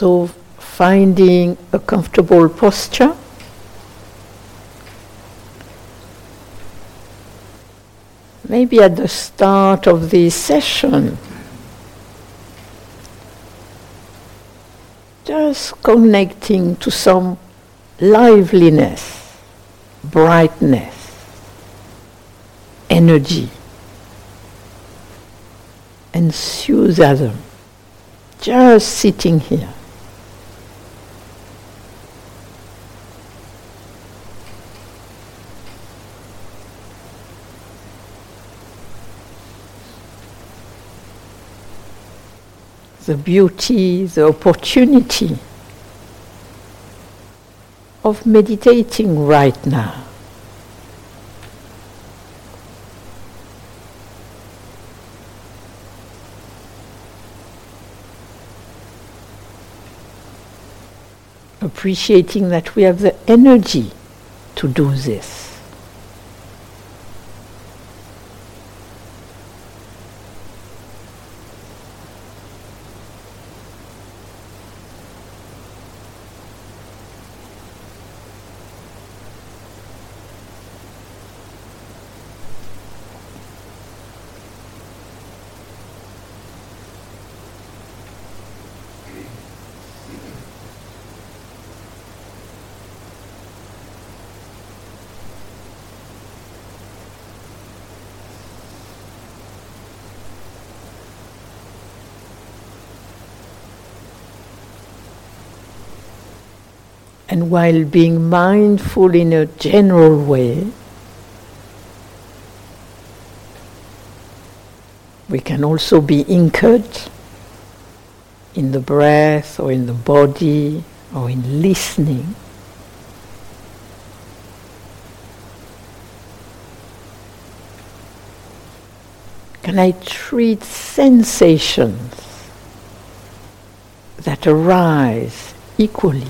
So, finding a comfortable posture. Maybe at the start of the session, just connecting to some liveliness, brightness, energy, enthusiasm, just sitting here. The beauty, the opportunity of meditating right now. Appreciating that we have the energy to do this. And while being mindful in a general way, we can also be anchored in the breath or in the body or in listening. Can I treat sensations that arise equally?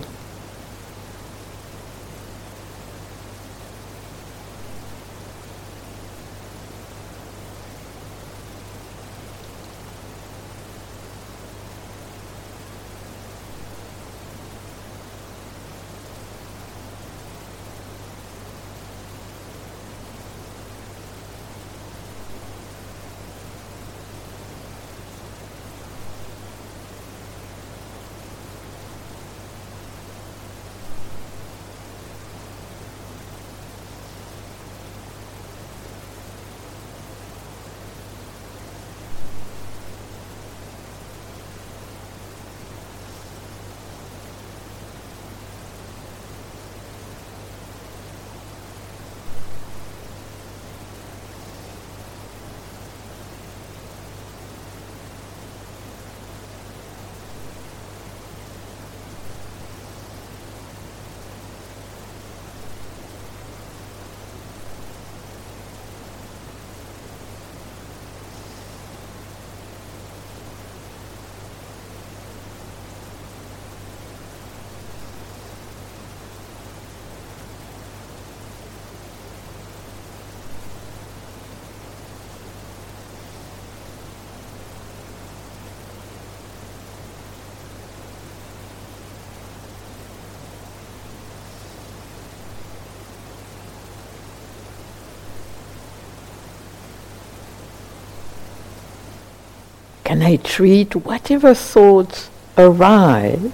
Can I treat whatever thoughts arise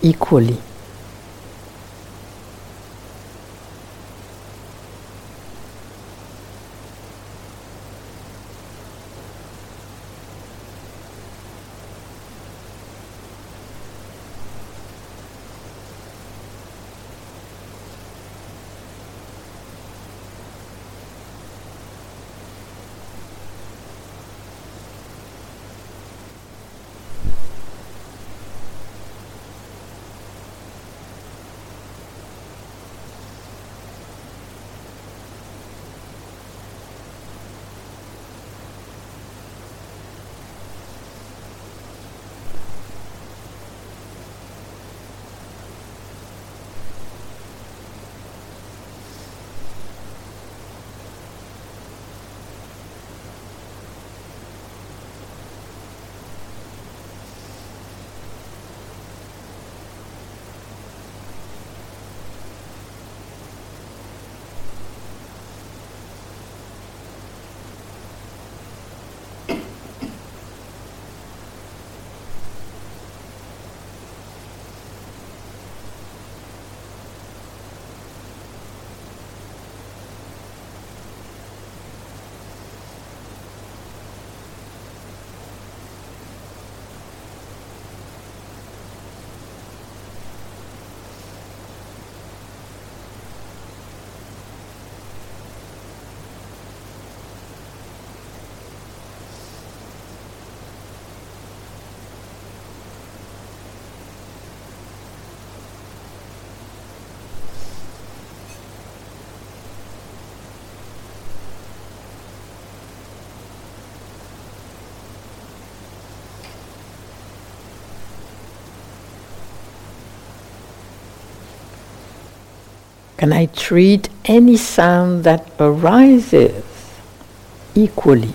equally? Can I treat any sound that arises equally?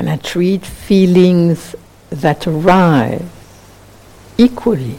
Can I treat feelings that arise equally?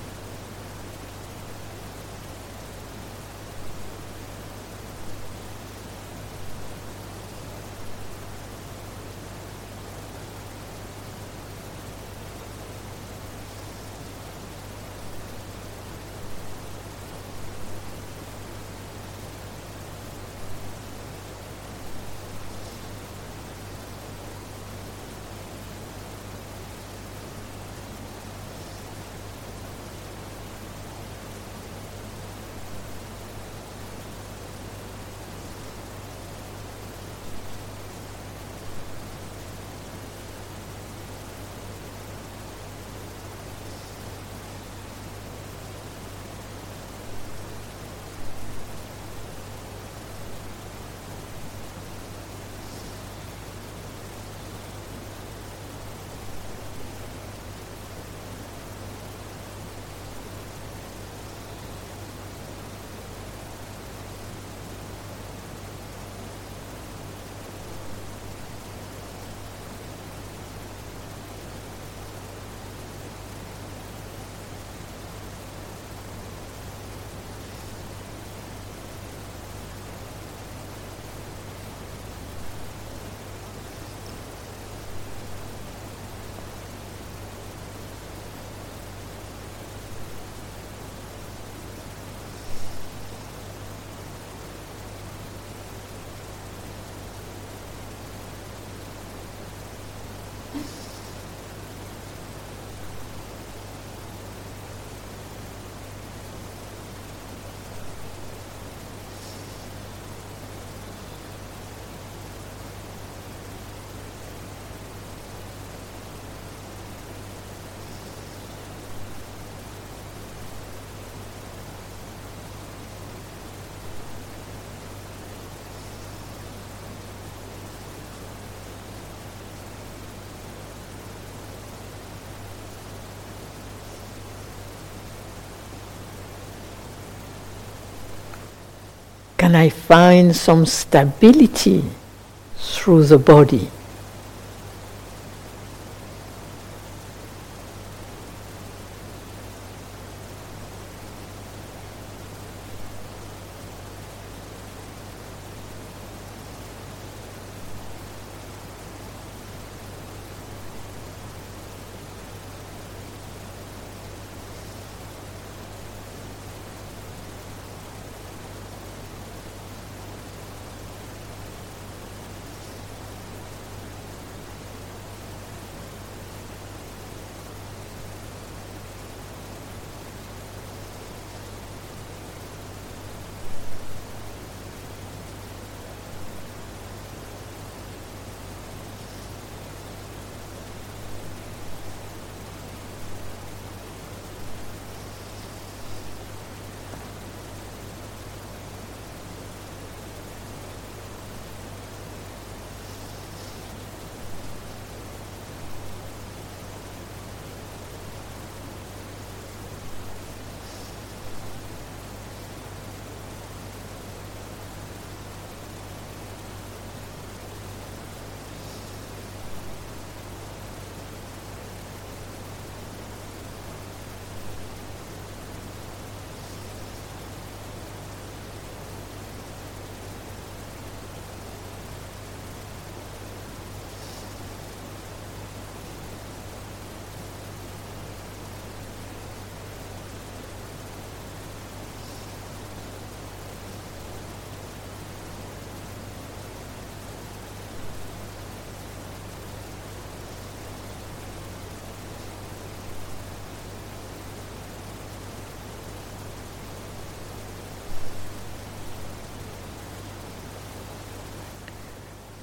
Can I find some stability through the body?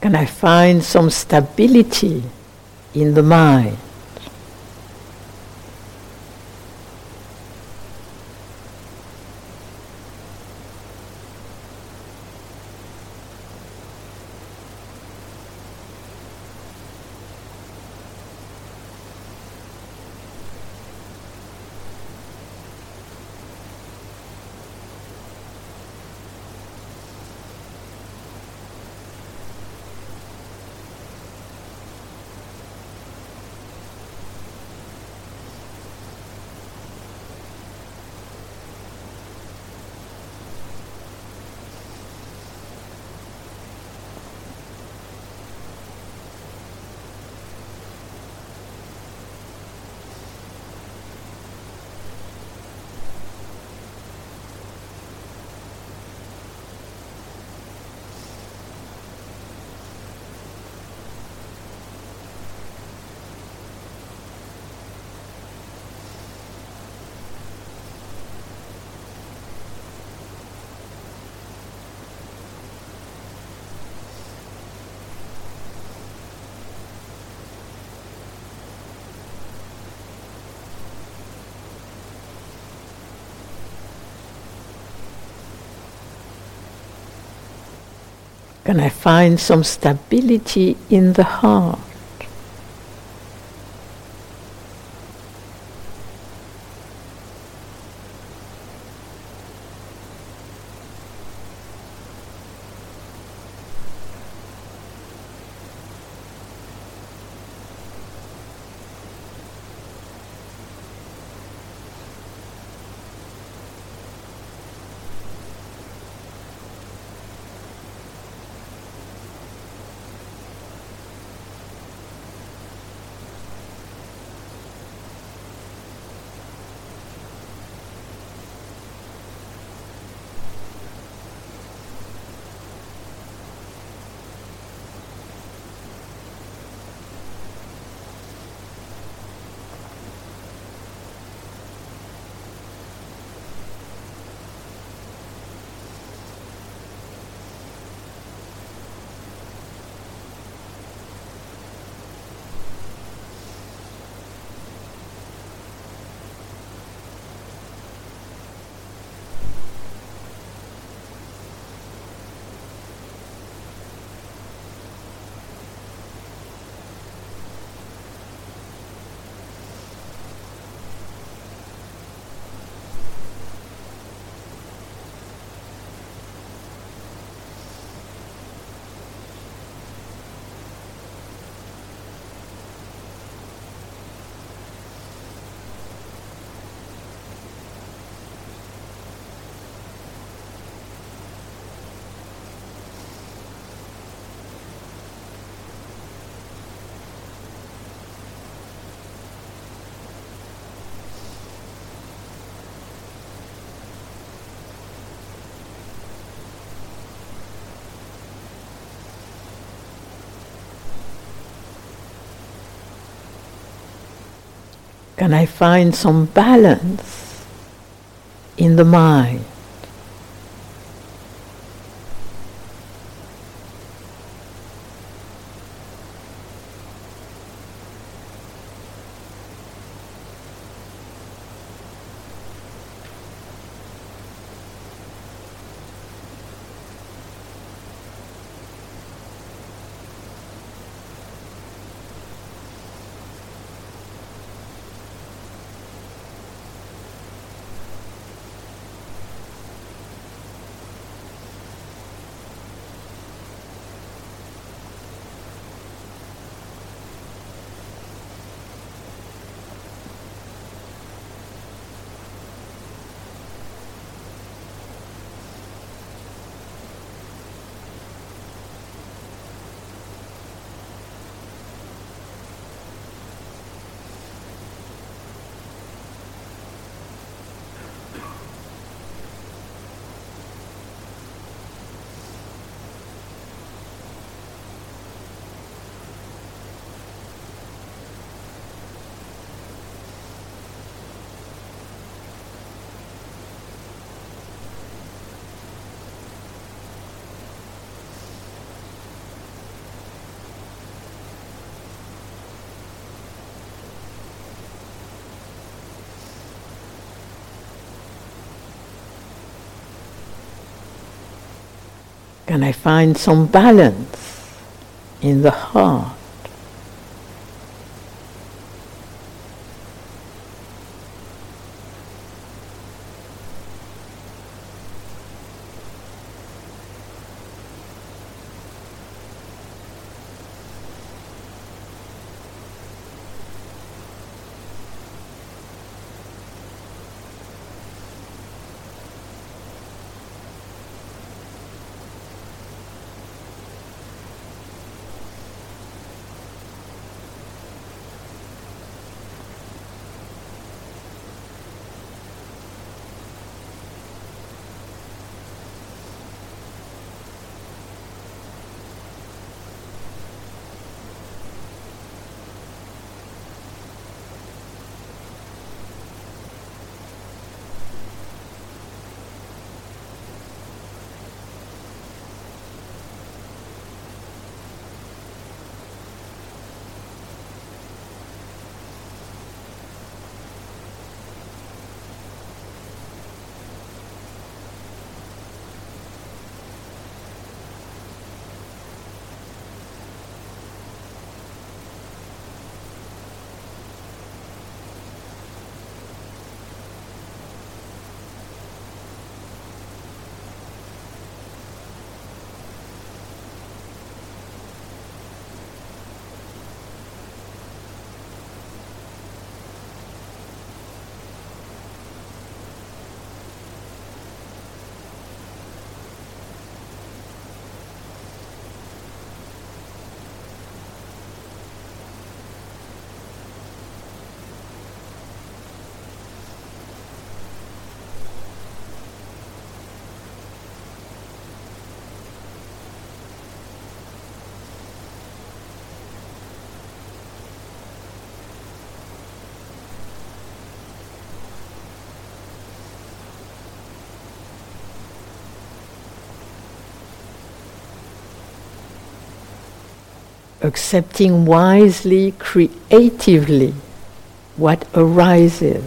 Can I find some stability in the mind? Can I find some stability in the heart? Can I find some balance in the mind? Can I find some balance in the heart? Accepting wisely, creatively what arises.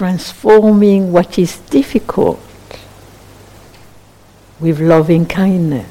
Transforming what is difficult with loving kindness.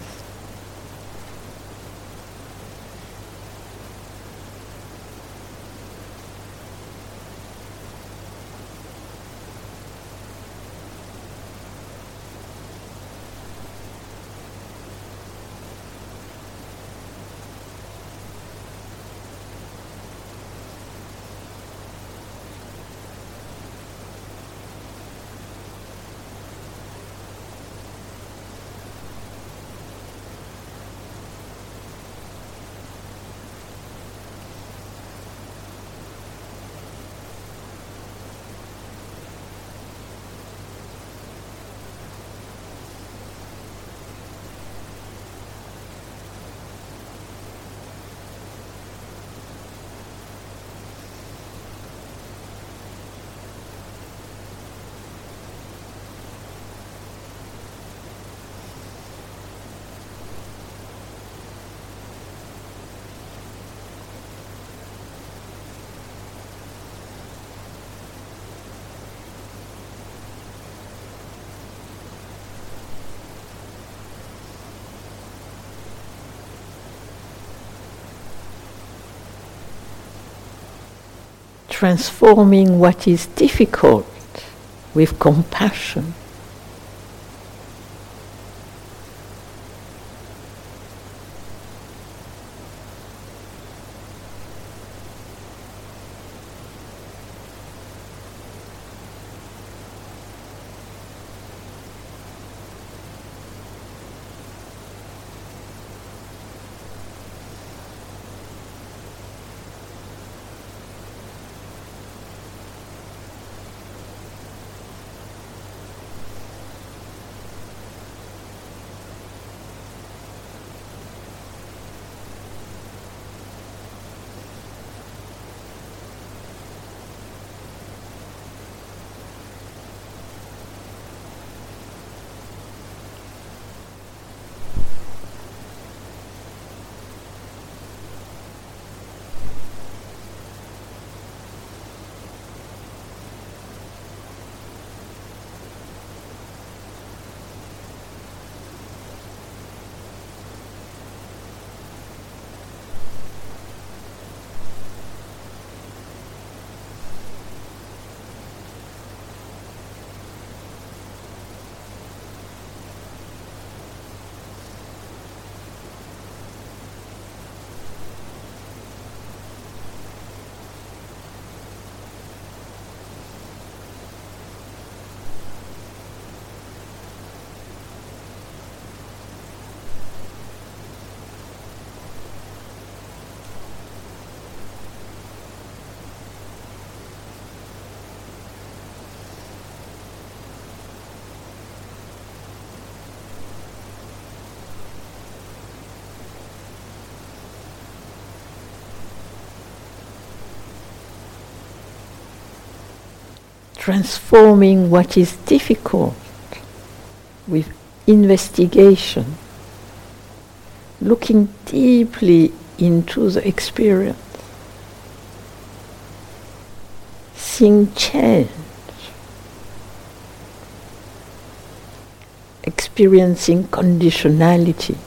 Transforming what is difficult with compassion. Transforming what is difficult with investigation, looking deeply into the experience, seeing change, experiencing conditionality.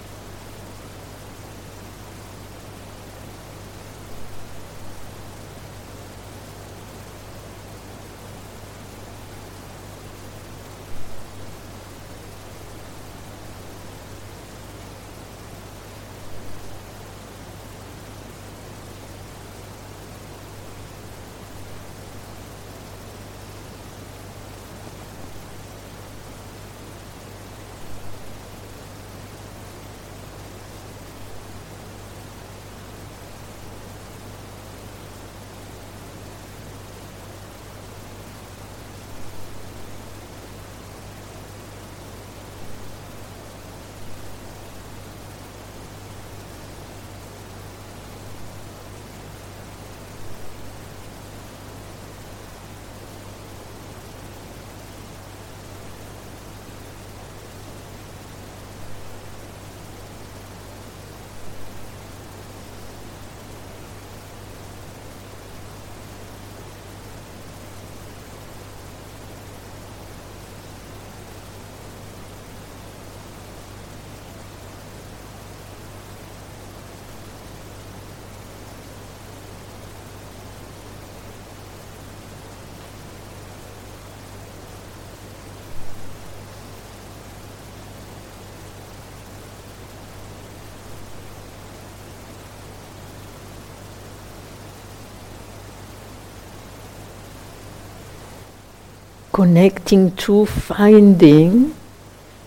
Connecting to finding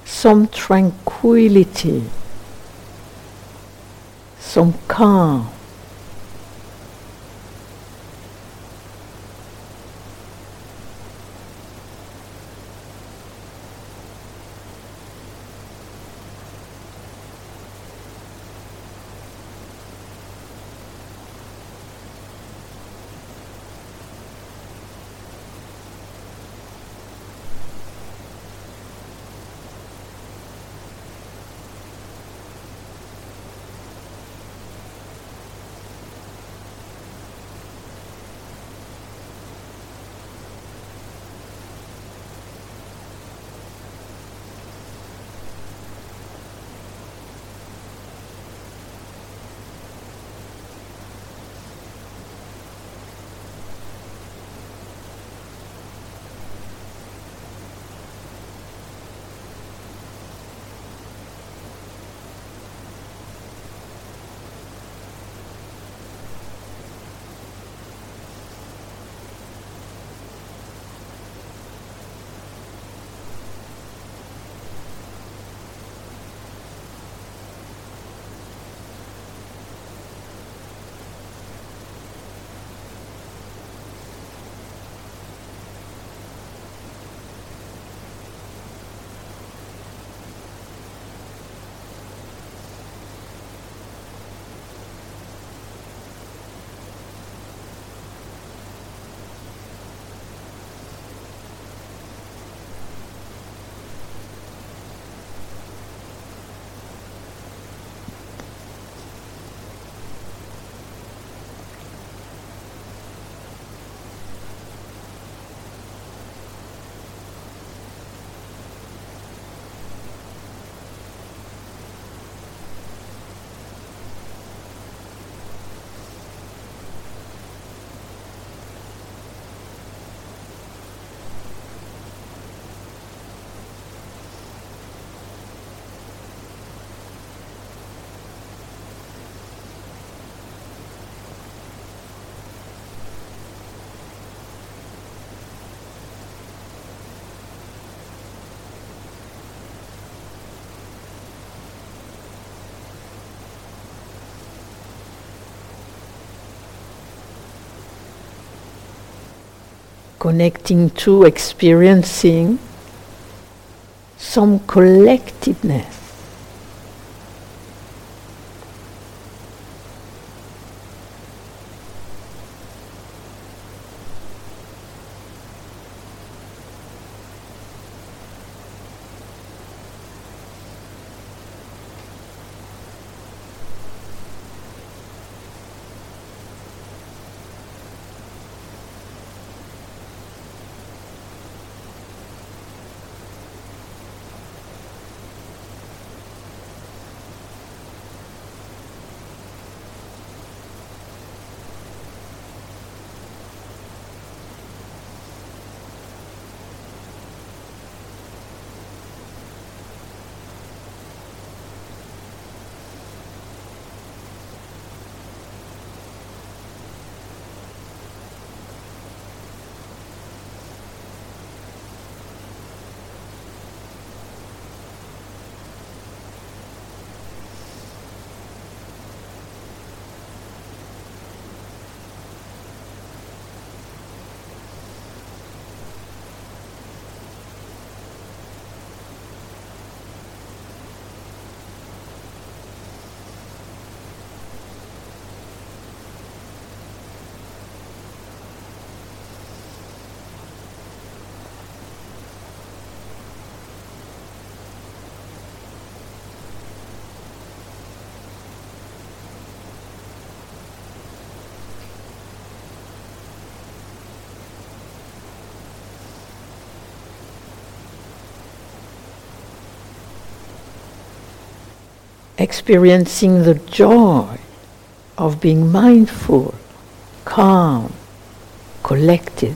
some tranquility, some calm. Connecting to experiencing some collectedness. Experiencing the joy of being mindful, calm, collected.